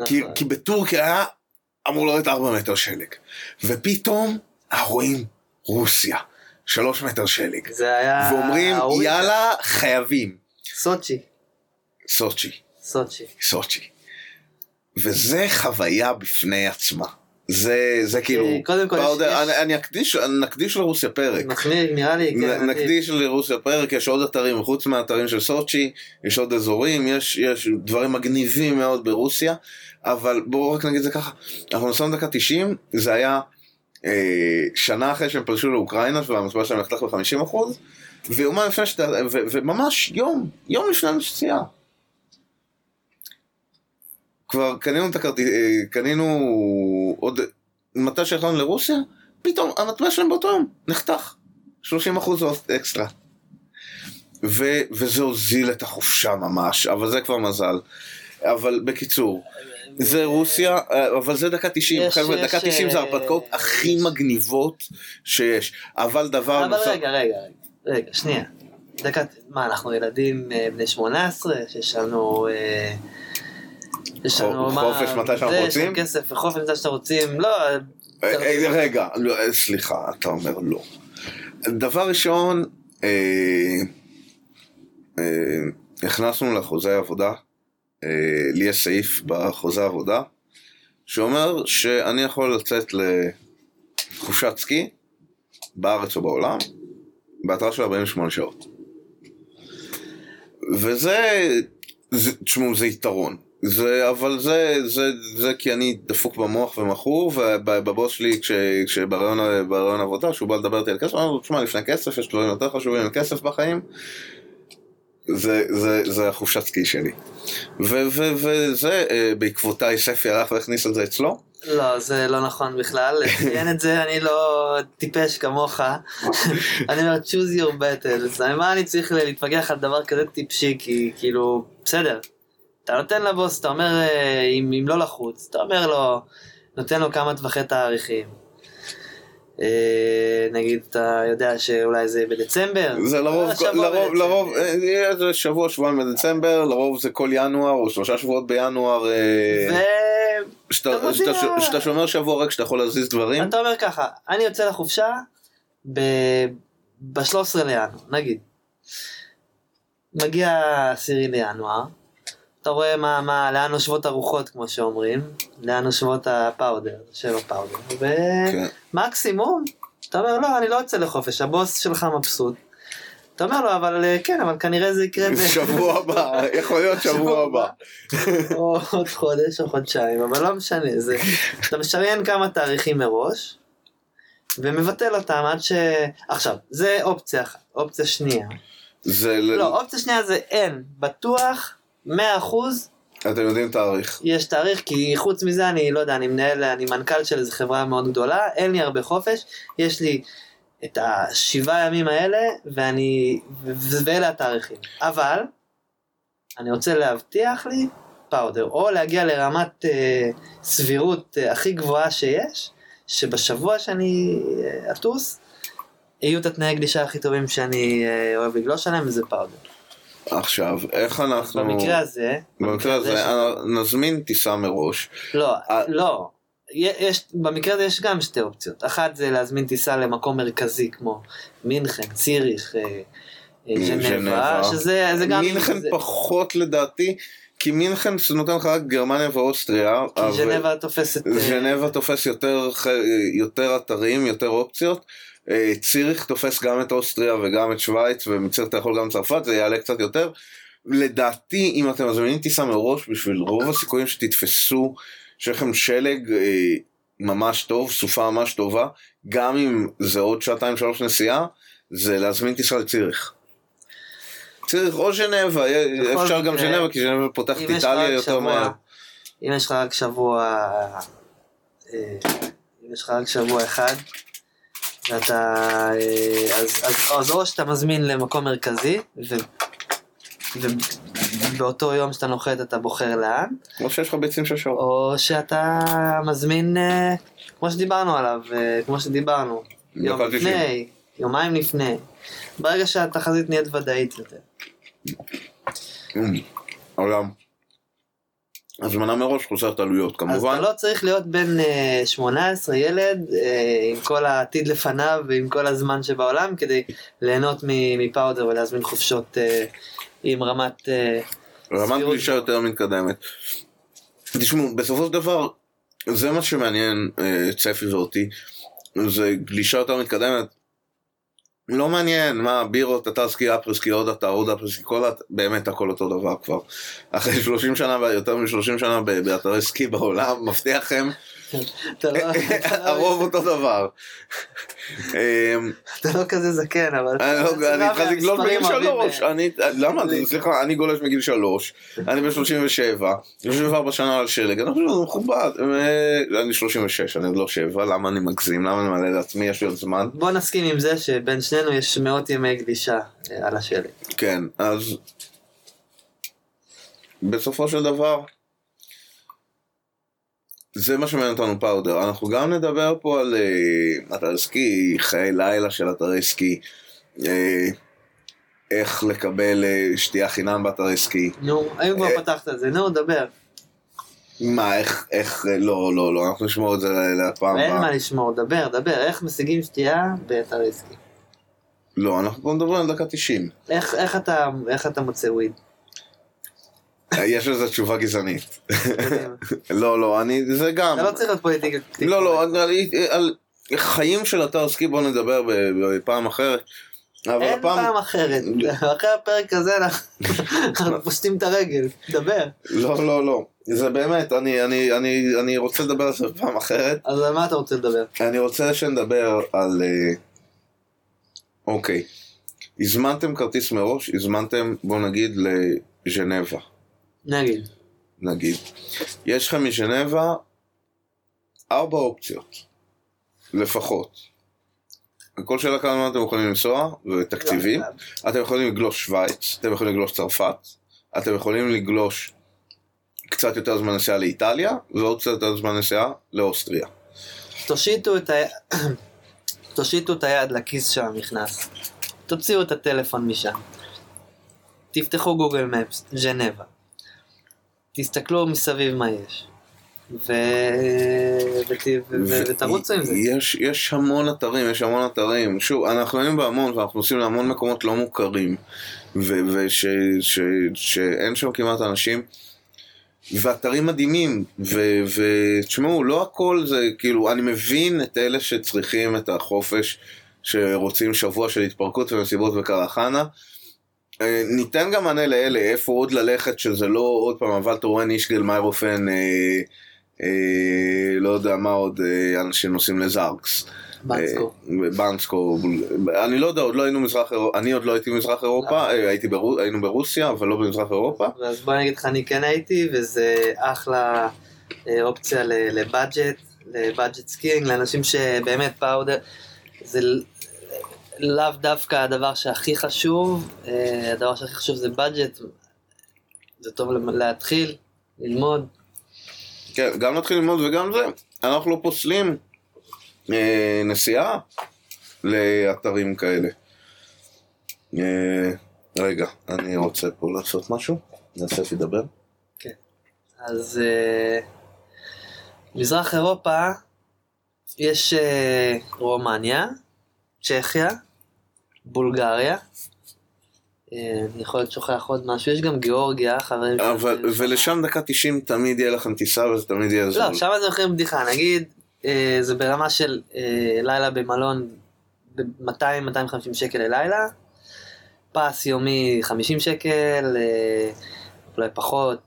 כי, נכון. כי בטורקיה היה אמור לרדת 4 מטר שלג. ופתאום אנחנו רואים רוסיה, 3 מטר שלג. זה היה... ואומרים האוריגה. יאללה חייבים. סוצ'י. סוצ'י, סוצ'י. סוצ'י. וזה חוויה בפני עצמה. זה, זה כאילו, קודם כל יש- פאודר, יש- אני, אני אקדיש, נקדיש לרוסיה פרק. מחמיא, נראה לי, כן, נ-. נקדיש לרוסיה פרק, יש עוד אתרים, חוץ מהאתרים של סוצ'י, יש עוד אזורים, יש, יש דברים מגניבים מאוד ברוסיה, אבל בואו רק נגיד זה ככה, אנחנו נסיים דקה 90, זה היה אה, שנה אחרי שהם פלשו לאוקראינה והמצבע שלהם נחתך ב-50%, ויומיים לפני שאתה, וממש יום, יום לפני הנסיעה. כבר קנינו את הכרטיס, אה, קנינו עוד, מתי שהחלנו לרוסיה, פתאום המטבע שלהם באותו יום נחתך. 30 אחוז אקסטרה. ו- וזה הוזיל את החופשה ממש, אבל זה כבר מזל. אבל בקיצור, זה רוסיה, אה, אבל זה דקה 90, יש- חבר'ה, דקה 90 זה אה, ההרפתקאות הכי מגניבות שיש. אבל דבר אבל נוסף, רגע, רגע, רגע, רגע, שנייה. דקה, מה, אנחנו ילדים בני 18, שיש לנו... אה, יש לנו חופש מה... מתי שאנחנו זה, רוצים? יש לנו כסף וחופש מתי שאתם רוצים, לא... אה, אה, רגע, לא, אה, סליחה, אתה אומר לא. דבר ראשון, הכנסנו לחוזה עבודה, לי יש סעיף בחוזה עבודה, שאומר שאני יכול לצאת לחופשת סקי, בארץ או בעולם, בהתראה של 48 שעות. וזה, זה, תשמעו, זה יתרון. זה, אבל זה, זה, זה כי אני דפוק במוח ומכור, ובבוס שלי, כש, כשברעיון עבודה, שהוא בא לדבר איתי על כסף, אמרנו, תשמע, לפני כסף יש דברים יותר חשובים מכסף בחיים, זה, זה, זה החופשת סקי שלי. ו- ו- וזה, אה, בעקבותיי ספי הלך והכניס את זה אצלו. לא, זה לא נכון בכלל, לציין את זה, אני לא טיפש כמוך. אני אומר, choose your battles. מה אני צריך להתווכח על דבר כזה טיפשי, כי כאילו, בסדר. אתה נותן לבוס, אתה אומר, אה, אם, אם לא לחוץ, אתה אומר לו, נותן לו כמה טווחי תאריכים. אה, נגיד, אתה יודע שאולי זה בדצמבר. זה לרוב, לרוב. לרוב, אה, איזה שבוע, שבועיים בדצמבר, לרוב זה כל ינואר, או שלושה שבועות בינואר, שאתה שומר שבוע רק שאתה יכול להזיז דברים. אתה אומר ככה, אני יוצא לחופשה ב-13 לינואר, נגיד. מגיע 10 לינואר, אתה רואה מה, מה, לאן נושבות הרוחות כמו שאומרים, לאן נושבות הפאודר, שלא פאודר, כן. ומקסימום, אתה אומר לא, אני לא יוצא לחופש, הבוס שלך מבסוט. אתה אומר לו, אבל אה, כן, אבל כנראה זה יקרה ב... שבוע הבא, יכול להיות שבוע הבא. או עוד חודש או חודשיים, אבל לא משנה, זה, אתה משריין כמה תאריכים מראש, ומבטל אותם עד ש... עכשיו, זה אופציה אחת. אופציה שנייה. זה, לא, אופציה שנייה זה אין, בטוח, 100% אתם יודעים תאריך. יש תאריך, כי חוץ מזה אני לא יודע, אני מנהל, אני מנכ"ל של איזו חברה מאוד גדולה, אין לי הרבה חופש, יש לי את השבעה ימים האלה, ואני, ואלה התאריכים. אבל, אני רוצה להבטיח לי פאודר, או להגיע לרמת אה, סבירות אה, הכי גבוהה שיש, שבשבוע שאני אה, אטוס, יהיו את התנאי גלישה הכי טובים שאני אה, אוהב לגלוש עליהם, וזה פאודר. עכשיו, איך אנחנו... במקרה הזה, במקרה הזה, ש- אה, נזמין טיסה מראש. לא, אה, לא. יש, במקרה הזה יש גם שתי אופציות. אחת זה להזמין טיסה למקום מרכזי כמו מינכן, ציריך, אה, ז'נבה. שזה זה גם... מינכן זה, פחות לדעתי, כי מינכן זה נותן לך רק גרמניה ואוסטריה. כי ז'נבה תופסת... ז'נבה תופס יותר, יותר אתרים, יותר אופציות. אה, ציריך תופס גם את אוסטריה וגם את שווייץ, ומצריך אתה יכול גם צרפת, זה יעלה קצת יותר. לדעתי, אם אתם מזמינים טיסה מראש, בשביל רוב הסיכויים שתתפסו, שיש לכם שלג אה, ממש טוב, סופה ממש טובה, גם אם זה עוד שעתיים שלוש נסיעה, זה להזמין טיסה לציריך. ציריך או ז'נבה, אפשר גם ז'נבה, כי ז'נבה פותחת איטליה יותר מהר. אם יש לך רק שבוע... אה, אם יש לך רק שבוע אחד, ואתה... אה, אז, אז, אז או שאתה מזמין למקום מרכזי, ו... ובאותו יום שאתה נוחת אתה בוחר לאן, כמו שיש לך ביצים של שור. או שאתה מזמין, אה, כמו שדיברנו עליו, אה, כמו שדיברנו, יום דקה 90. לפני, יומיים לפני. ברגע שהתחזית נהיית ודאית יותר. העולם. הזמנה מראש חוסרת עלויות אז כמובן. אתה לא צריך להיות בן אה, 18 ילד אה, עם כל העתיד לפניו ועם כל הזמן שבעולם כדי ליהנות מפאודר ולהזמין חופשות אה, עם רמת... אה, רמת גלישה יותר מתקדמת. תשמעו, בסופו של דבר, זה מה שמעניין אה, צפי ואותי, זה גלישה יותר מתקדמת. לא מעניין, מה, בירות, אתה סקי, אפרסקי, עוד אתה, עוד אפרסקי, כל הת... באמת הכל אותו דבר כבר. אחרי 30 שנה, יותר מ-30 שנה באתרי סקי בעולם, מבטיח לכם, אתה לא- אתה לא- הרוב אותו דבר. אמ, אתה לא כזה זקן אבל... אני לא- אני התחלתי בגיל אוהבים, שלוש, אה, אני, למה, לי. סליחה, אני גולש מגיל שלוש, אני בן 37, 34 שנה על שלג, אני חושב שזה מכובד, אה, אני 36, אני עוד לא שבע, למה אני מגזים, למה אני מעלה לעצמי, יש לי עוד זמן, בוא נסכים עם זה שבין שנינו יש מאות ימי גלישה אה, על השלג. כן, אז בסופו של דבר, זה מה שמעניין אותנו פאודר, אנחנו גם נדבר פה על אה, אתרי סקי, חיי לילה של אתרי סקי, אה, איך לקבל אה, שתייה חינם באתרי סקי. נו, האם כבר אה, פתחת את זה, נו, דבר. מה, איך, איך, לא, לא, לא, אנחנו נשמור את זה לפעם אין מה הבאה. לשמור, דבר, דבר, איך משיגים שתייה באתר עסקי? לא, אנחנו פה מדברים על דקה 90. איך איך אתה איך אתה מוצא וויד? יש לזה תשובה גזענית. לא, לא, אני, זה גם. אתה לא צריך להיות פוליטיקה. לא, לא, על, חיים של אתר סקי בוא נדבר בפעם אחרת. אין פעם אחרת. אחרי הפרק הזה אנחנו פושטים את הרגל. דבר. לא, לא, לא. זה באמת, אני, רוצה לדבר על זה בפעם אחרת. אז על מה אתה רוצה לדבר? אני רוצה שנדבר על... אה, אוקיי. הזמנתם כרטיס מראש, הזמנתם, בוא נגיד, לז'נבה. נגיד. נגיד. יש לכם מז'נבה ארבע אופציות, לפחות. הכל שאלה כמה זמן אתם יכולים לנסוע, ותקציבים. אתם יכולים לגלוש שווייץ, אתם יכולים לגלוש צרפת, אתם יכולים לגלוש קצת יותר זמן נסיעה לאיטליה, ועוד קצת יותר זמן נסיעה לאוסטריה. תושיטו את ה... תושיטו את היד לכיס של המכנס. תוציאו את הטלפון משם. תפתחו גוגל מפס, ז'נבה. תסתכלו מסביב מה יש. ו... ות... ו... ו... ותרוצו עם זה. יש, יש המון אתרים, יש המון אתרים. שוב, אנחנו היינו בהמון, ואנחנו נוסעים להמון מקומות לא מוכרים, ושאין שם כמעט אנשים. ואתרים מדהימים, ותשמעו, לא הכל זה, כאילו, אני מבין את אלה שצריכים את החופש, שרוצים שבוע של התפרקות ומסיבות וקרחנה. אה, ניתן גם מענה לאלה, איפה עוד ללכת, שזה לא עוד פעם, אבל טורן אישגל, מיירופן, אה, אה, לא יודע מה עוד, אה, אנשים נוסעים לזארקס. בנסקו. אה, בנסקו, אני לא יודע, עוד לא היינו מזרח אירופה, אני עוד לא הייתי במזרח אירופה, אה, הייתי ברו- היינו ברוסיה, אבל לא במזרח אירופה. אז בוא אני אגיד לך, אני כן הייתי, וזה אחלה אה, אופציה ל budget, ל budget skiing, לאנשים שבאמת powder, זה לאו דווקא הדבר שהכי חשוב, אה, הדבר שהכי חשוב זה budget, זה טוב להתחיל, ללמוד, כן, גם נתחיל ללמוד וגם זה, אנחנו לא פוסלים אה, נסיעה לאתרים כאלה. אה, רגע, אני רוצה פה לעשות משהו, נעשה שידבר. אז אה, מזרח אירופה, יש אה, רומניה, צ'כיה, בולגריה, אה, אני יכול להיות שוכח עוד משהו, יש גם גיאורגיה, חברים. אבל, שלי שם. ולשם דקה 90 תמיד יהיה לכם טיסה וזה תמיד יהיה זול. לא, שם זה מחיר בדיחה, נגיד, אה, זה ברמה של אה, לילה במלון ב-200-250 שקל ללילה, פס יומי 50 שקל, אה, אולי פחות,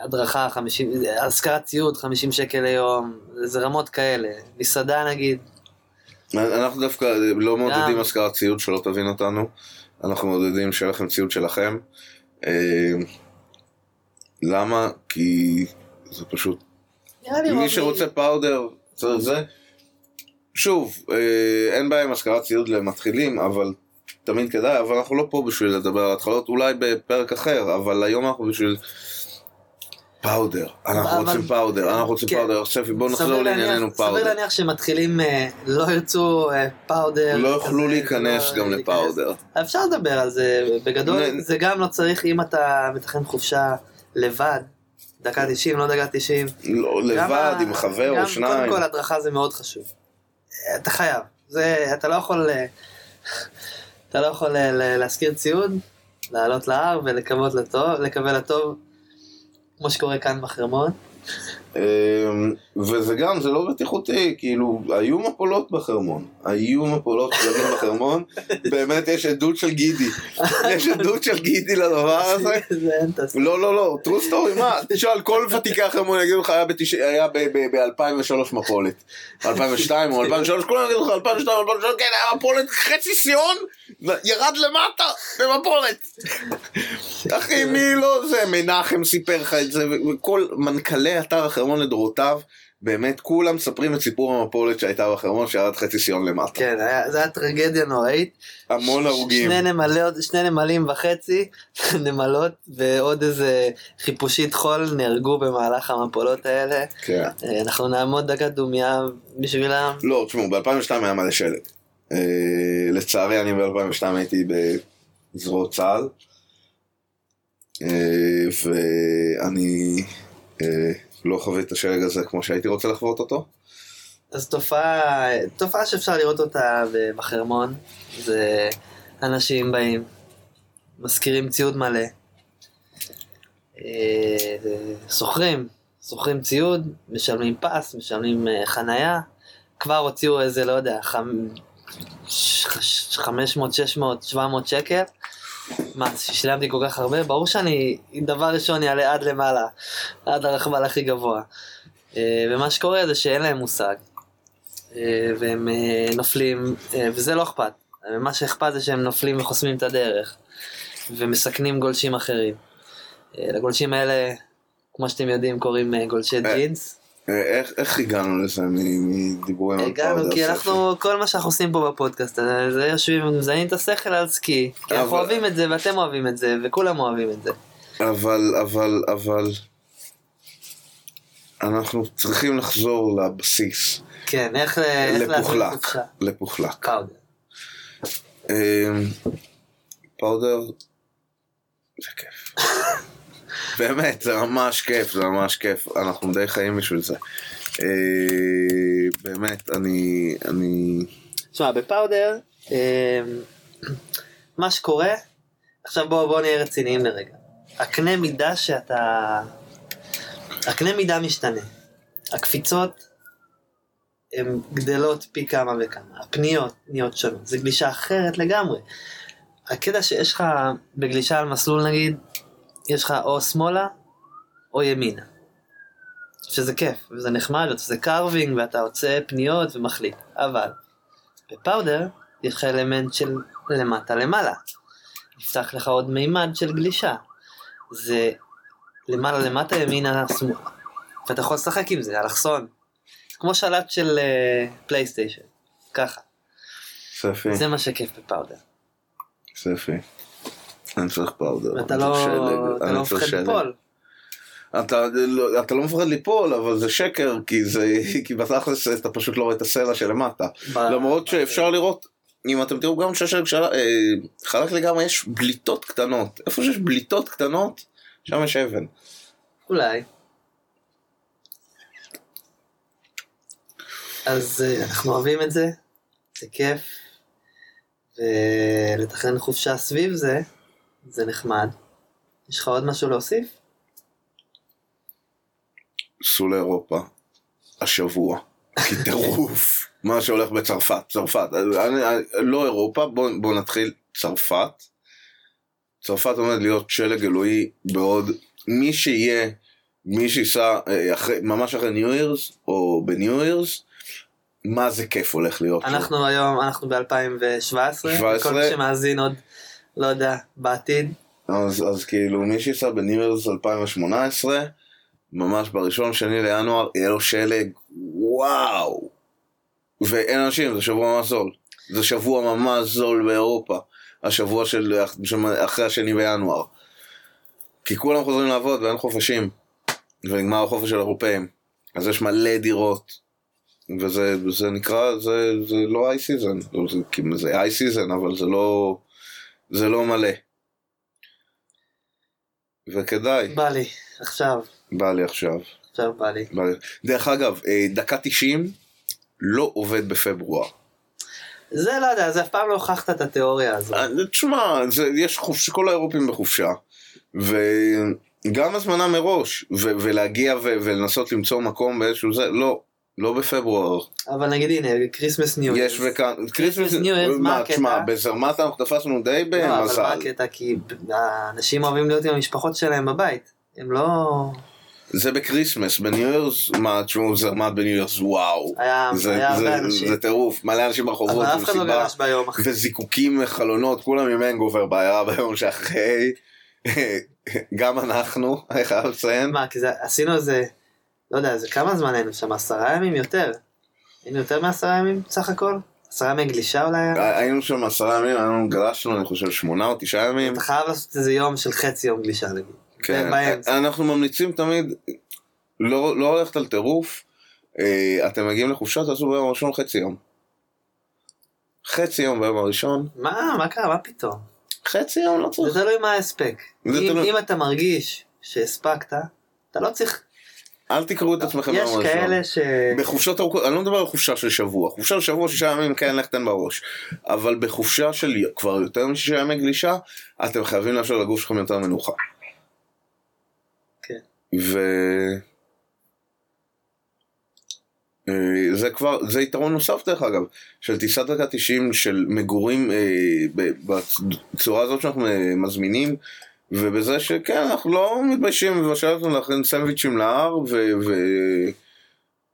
הדרכה 50, השכרת ציוד 50 שקל ליום, זה רמות כאלה, מסעדה נגיד, אנחנו דווקא לא מעודדים. השכרת ציוד, שלא תבין אותנו. אנחנו מעודדים שיהיה לכם ציוד שלכם. אה, למה? כי זה פשוט מי שרוצה פאודר, צריך זה. שוב, אה, אין בעיה עם השכרת ציוד למתחילים, אבל תמיד כדאי, אבל אנחנו לא פה בשביל לדבר על התחלות, אולי בפרק אחר, אבל היום אנחנו בשביל פאודר, אנחנו רוצים פאודר, אנחנו רוצים כן. פאודר, ספי בוא נחזור לענייננו להניח- סביר פאודר. להניח שמתחילים אה, לא ירצו אה, פאודר. לא יוכלו כזה, להיכנס לא גם. לפאודר. אפשר לדבר על זה, בגדול זה גם לא צריך אם אתה מתכנן חופשה לבד, דקה 90, לא דקה 90. לא, לבד, עם חבר או שניים. קודם כל הדרכה זה מאוד חשוב. אתה חייב. אתה לא יכול... אה, אתה לא יכול אה, להשכיר ציוד, לעלות להר ולקוות לטוב, כמו שקורה כאן בחרמון. אמ, וזה גם, זה לא בטיחותי, כאילו, היו מפולות בחרמון, היו מפולות שלבים בחרמון, באמת יש עדות של גידי, יש עדות של גידי לדבר הזה. לא, לא, לא, true story, מה? תשאל, כל ותיקי החרמון יגידו לך, היה בתש- היה ב-2003 מפולת. 2002 או 2003, כולם יגידו לך, 2002 או 2003, כן, היה מפולת חצי סיון, ירד למטה, במפולת. אחי, מי לא זה? מנחם סיפר לך את זה, וכל מנכ"לי אתר החרמון לדורותיו, באמת כולם מספרים את סיפור המפולת שהייתה בחרמון, שירד חצי סיון למטה. כן, היה- זה היה טרגדיה נוראית. המון הרוגים. שני נמלות, שני נמלים וחצי, נמלות, ועוד איזה חיפושית חול נהרגו במהלך המפולות האלה. כן. אה, אנחנו נעמוד דקת דומייה בשבילם. לא, תשמעו, ב-2002 היה מלא שלג. אה, לצערי אני ב-2002 הייתי בזרועות צה"ל. אה, ואני אה, לא חוויתי את השלג הזה כמו שהייתי רוצה לחוות אותו. אז תופעה, תופעה שאפשר לראות אותה בחרמון, זה אנשים באים, משכירים ציוד מלא, אה, שוכרים, שוכרים ציוד, משלמים פס, משלמים אה, חנייה, כבר הוציאו איזה, לא יודע, חמ- ש- ש- 500, 600, 700 שקל. מה, שילמתי כל כך הרבה? ברור שאני, דבר ראשון, יעלה עד למעלה, עד הרכבל הכי גבוה. אה, ומה שקורה זה שאין להם מושג. אה, והם אה, נופלים, וזה לא אכפת. מה שאכפת זה שהם נופלים וחוסמים את הדרך, ומסכנים גולשים אחרים. לגולשים האלה, כמו שאתם יודעים, קוראים גולשי ג'ינס. אה, איך, איך הגענו לזה מדיבורים על הגענו, פאודר כי ספי? אנחנו, כל מה שאנחנו עושים פה בפודקאסט, הזה, זה יושבים ומזיינים את השכל על סקי. כי אנחנו אבל- אוהבים את זה, ואתם אוהבים את זה, וכולם אוהבים את זה. אבל, אבל, אבל... אנחנו צריכים לחזור לבסיס, כן, איך איך לעשות לפוחלק. לפוחלק. פאודר. אמ, פאודר זה כיף. באמת, זה ממש כיף, זה ממש כיף. אנחנו די חיים בשביל זה. אה, באמת, אני... אני... תשמע, בפאודר, אה, מה שקורה, עכשיו בואו בוא נהיה רציניים לרגע. הקנה מידה שאתה... הקנה מידה משתנה. הקפיצות הן גדלות פי כמה וכמה. הפניות נהיות שונות. זו גלישה אחרת לגמרי. הקטע שיש לך בגלישה על מסלול נגיד, יש לך או שמאלה או ימינה. שזה כיף, וזה נחמד, ואתה עושה carving, ואתה עושה פניות ומחליט. אבל, בפאודר יש לך אלמנט של למטה למעלה. נפתח לך עוד מימד של גלישה. זה למעלה למטה ימינה שמאלה. ואתה יכול לשחק עם זה, אלכסון. כמו שלט של אה, פלייסטיישן. ככה. ספי, זה מה שכיף בפאודר. ספי. אני צריך פאודר. לא, אתה לא מפחד. ליפול. אתה, לא, אתה לא מפחד ליפול, אבל זה שקר, כי, זה, כי בתכלס אתה פשוט לא רואה את הסלע שלמטה. למרות שאפשר לראות, אם אתם תראו גם שהשלג של... אה, חלק לגמרי יש בליטות קטנות. איפה שיש בליטות קטנות, שם יש אבן. אולי. אז אה, אנחנו אוהבים את זה, זה כיף, ולתכנן חופשה סביב זה, זה נחמד. יש לך עוד משהו להוסיף? סעו לאירופה, השבוע, כי טירוף, מה שהולך בצרפת, צרפת, אני, אני, לא אירופה, בואו בוא נתחיל, צרפת, צרפת עומד להיות שלג אלוהי בעוד מי שיהיה, מי שייסע אה, ממש אחרי ניו אירס, או בניו אירס, מה זה כיף הולך להיות. שם. אנחנו היום, אנחנו ב-2017, 17. כל מי שמאזין עוד, לא יודע, בעתיד. אז, אז כאילו מי שייסע ב New Year's 2018, ממש בראשון שני לינואר, יהיה לו שלג, וואו. ואין אנשים, זה שבוע ממש זול. זה שבוע ממש זול באירופה. השבוע של אחרי השני בינואר. כי כולם חוזרים לעבוד ואין חופשים. ונגמר החופש של האירופאים. אז יש מלא דירות. וזה זה נקרא, זה, זה לא high season, זה, כאילו, זה high season, אבל זה לא, זה לא מלא. וכדאי, בא לי, עכשיו, בא לי עכשיו. עכשיו בא לי. בא לי. דרך אגב, אה, דקה 90 לא עובד בפברואר. זה לא יודע, זה אף פעם לא הוכחת את התיאוריה הזאת. אה, תשמע, זה- יש חופש, כל האירופים בחופשה. וגם הזמנה מראש, ו- ולהגיע ו- ולנסות למצוא מקום באיזשהו זה, לא, לא בפברואר. אבל נגיד הנה, Christmas New. יש וכאן, כריסמס, Year's, מה הקטע? תשמע, בזרמט אנחנו תפסנו די לא, אבל מה במזל. הקטע? כי האנשים אוהבים להיות עם המשפחות שלהם בבית. הם לא... זה בקריסמס, בניו יורס, מה, תשמעו, זרמט בניו יורס, וואו. היה זה- היה זה- הרבה אנשים. זה טירוף, מלא אנשים ברחובות, אבל אף אחד לא. גרש ביום אחרי. וזיקוקים מחלונות, כולם עם הנגובר בעיירה ביום שאחרי. גם אנחנו, אני חייב לציין. מה, כי זה, עשינו איזה, לא יודע, זה כמה זמן היינו שם? עשרה ימים יותר. היינו יותר מעשרה ימים סך הכל? עשרה ימי גלישה אולי? היינו שם עשרה ימים, היינו גלשנו, אני חושב, שמונה או תשעה ימים. אתה חייב לעשות איזה יום של חצי יום גלישה נגיד. כן, באמצע. אנחנו ממליצים תמיד לא לא ללכת על טירוף. אה, אתם מגיעים לחופשה, תעשו ביום הראשון חצי יום. חצי יום ביום הראשון, מה, מה קרה? מה פתאום? חצי יום לא זה צריך. תלוי מה ההספק. זה. אם אתה מרגיש שהספקת, אתה לא צריך... אל תקראו את עצמכם יש ביום הראשון. כאלה ש... בחופשות ארוכות, אני לא מדבר על חופשה של שבוע, חופשה של שבוע שישה ימים כן לך תן בראש, אבל בחופשה של כבר יותר משישה ימי גלישה, אתם חייבים לאפשר לגוף שלכם יותר מנוחה. כן. ו... אה, זה כבר, זה יתרון נוסף דרך אגב, של טיסת דקה 90 של מגורים אה, בצורה הזאת שאנחנו אה, מזמינים, ובזה שכן, אנחנו לא מתביישים לבשל אותנו להכין סנדוויצ'ים להר, ו... ו...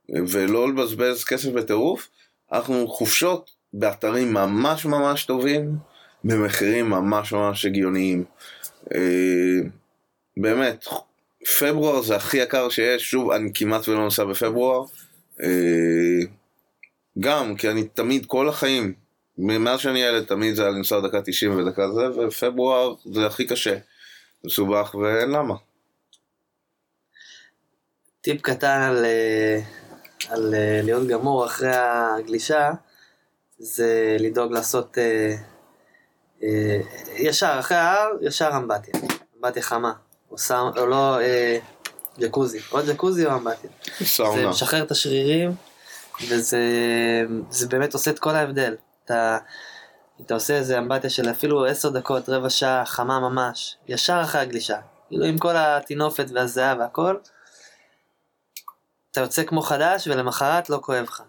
ולא לבזבז כסף בטירוף, אנחנו חופשות באתרים ממש ממש טובים, במחירים ממש ממש הגיוניים. אה, באמת, פברואר זה הכי יקר שיש, שוב, אני כמעט ולא נוסע בפברואר. אה, גם, כי אני תמיד, כל החיים, מאז שאני ילד, תמיד זה היה לנסוע דקה 90 ודקה זה, ופברואר זה הכי קשה. מסובך ואין למה. טיפ קטן על, אה, על אה, להיות גמור אחרי הגלישה, זה לדאוג לעשות אה, אה, ישר, אחרי ההר, ישר אמבטיה. אמבטיה חמה. או, סאונ, או לא אה, ג'קוזי. או ג'קוזי או אמבטיה. זה סאונה. משחרר את השרירים, וזה זה באמת עושה את כל ההבדל. אתה, אתה עושה איזה אמבטיה של אפילו עשר דקות, רבע שעה, חמה ממש, ישר אחרי הגלישה. כאילו עם כל הטינופת והזיעה והכל, אתה יוצא כמו חדש ולמחרת לא כואב לך.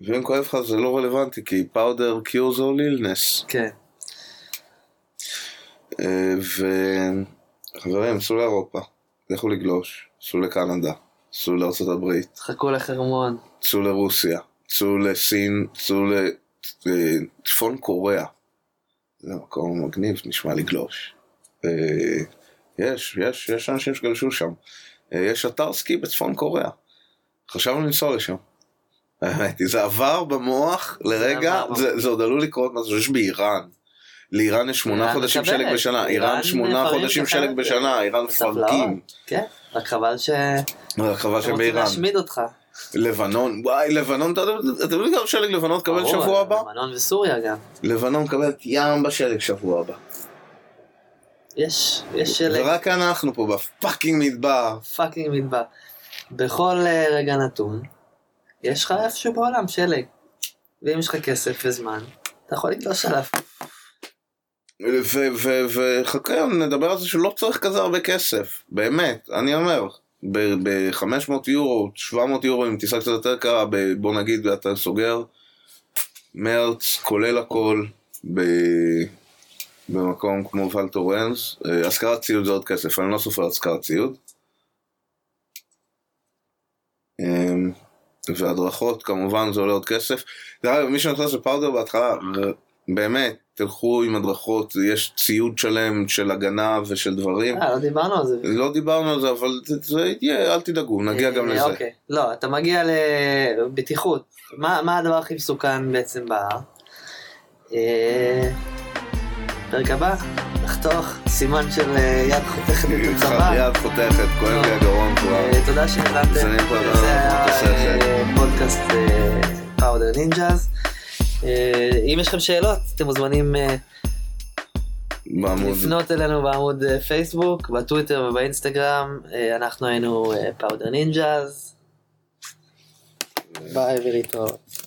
ואם כואב לך זה לא רלוונטי, כי פאודר קיורס all illness. כן. אה, וחברים, סעו לאירופה, לכו לגלוש, סעו לקנדה, סעו לארצות הברית, חכו לחרמון. סעו לרוסיה, סעו לסין, סעו לצפון קוריאה. זה מקום מגניב, נשמע לגלוש. אה, יש, יש, יש אנשים שגלשו שם. אה, יש אתר סקי בצפון קוריאה. חשבנו לנסוע לשם. האמת היא, זה עבר במוח לרגע, עבר זה, זה עוד עלול לקרות משהו שיש באיראן. לאיראן יש שמונה חודשים. שלג בשנה, איראן שמונה חודשים שלג זה. בשנה, איראן טבלאות. מפרקים. כן, רק חבל שהם רק חבל רוצים שבאיראן. להשמיד אותך. לבנון, וואי, לבנון, אתה יודעים כמה שלג לבנון תקבל שבוע הבא? לבנון וסוריה גם. לבנון מקבלת ים בשלג שבוע הבא. יש, יש שלג. ורק אנחנו פה ב fucking מדבר. fucking מדבר. בכל אה, רגע נתון, יש לך איפשהו בעולם שלג. ואם יש לך כסף וזמן, אתה יכול לגלוש עליו. וחכה, נדבר על זה שלא צריך כזה הרבה כסף, באמת, אני אומר, ב-500 יורו, 700 יורו עם טיסה קצת יותר קרה, ב- בוא נגיד אתה סוגר מרץ, כולל הכל, ב- במקום כמו ולטורנס, אה, השכרת ציוד זה עוד כסף, אני לא סופר השכרת ציוד. אמ, והדרכות כמובן זה עולה עוד כסף. דרך אגב, מי שנכנס לפאודר בהתחלה, באמת, תלכו עם הדרכות, יש ציוד שלם של הגנה ושל דברים. אה, לא דיברנו על זה. לא דיברנו על זה, אבל זה, זה יהיה, אל תדאגו, נגיע גם אה, לזה. אוקיי. לא, אתה מגיע לבטיחות. מה מה הדבר הכי מסוכן בעצם בהר? אה, פרק הבא, נחתוך סימן של אה, יד חותכת את הצבא. יד חותכת, כואב לי הגרון כבר. תודה שהאזנתם, זה היה פודקאסט פאודר נינג'אז. אם יש לכם שאלות, אתם מוזמנים אה, בעמוד. לפנות אלינו בעמוד אה, פייסבוק, בטוויטר ובאינסטגרם. אה, אנחנו היינו פאודר נינג'אז. ביי ולהתראות.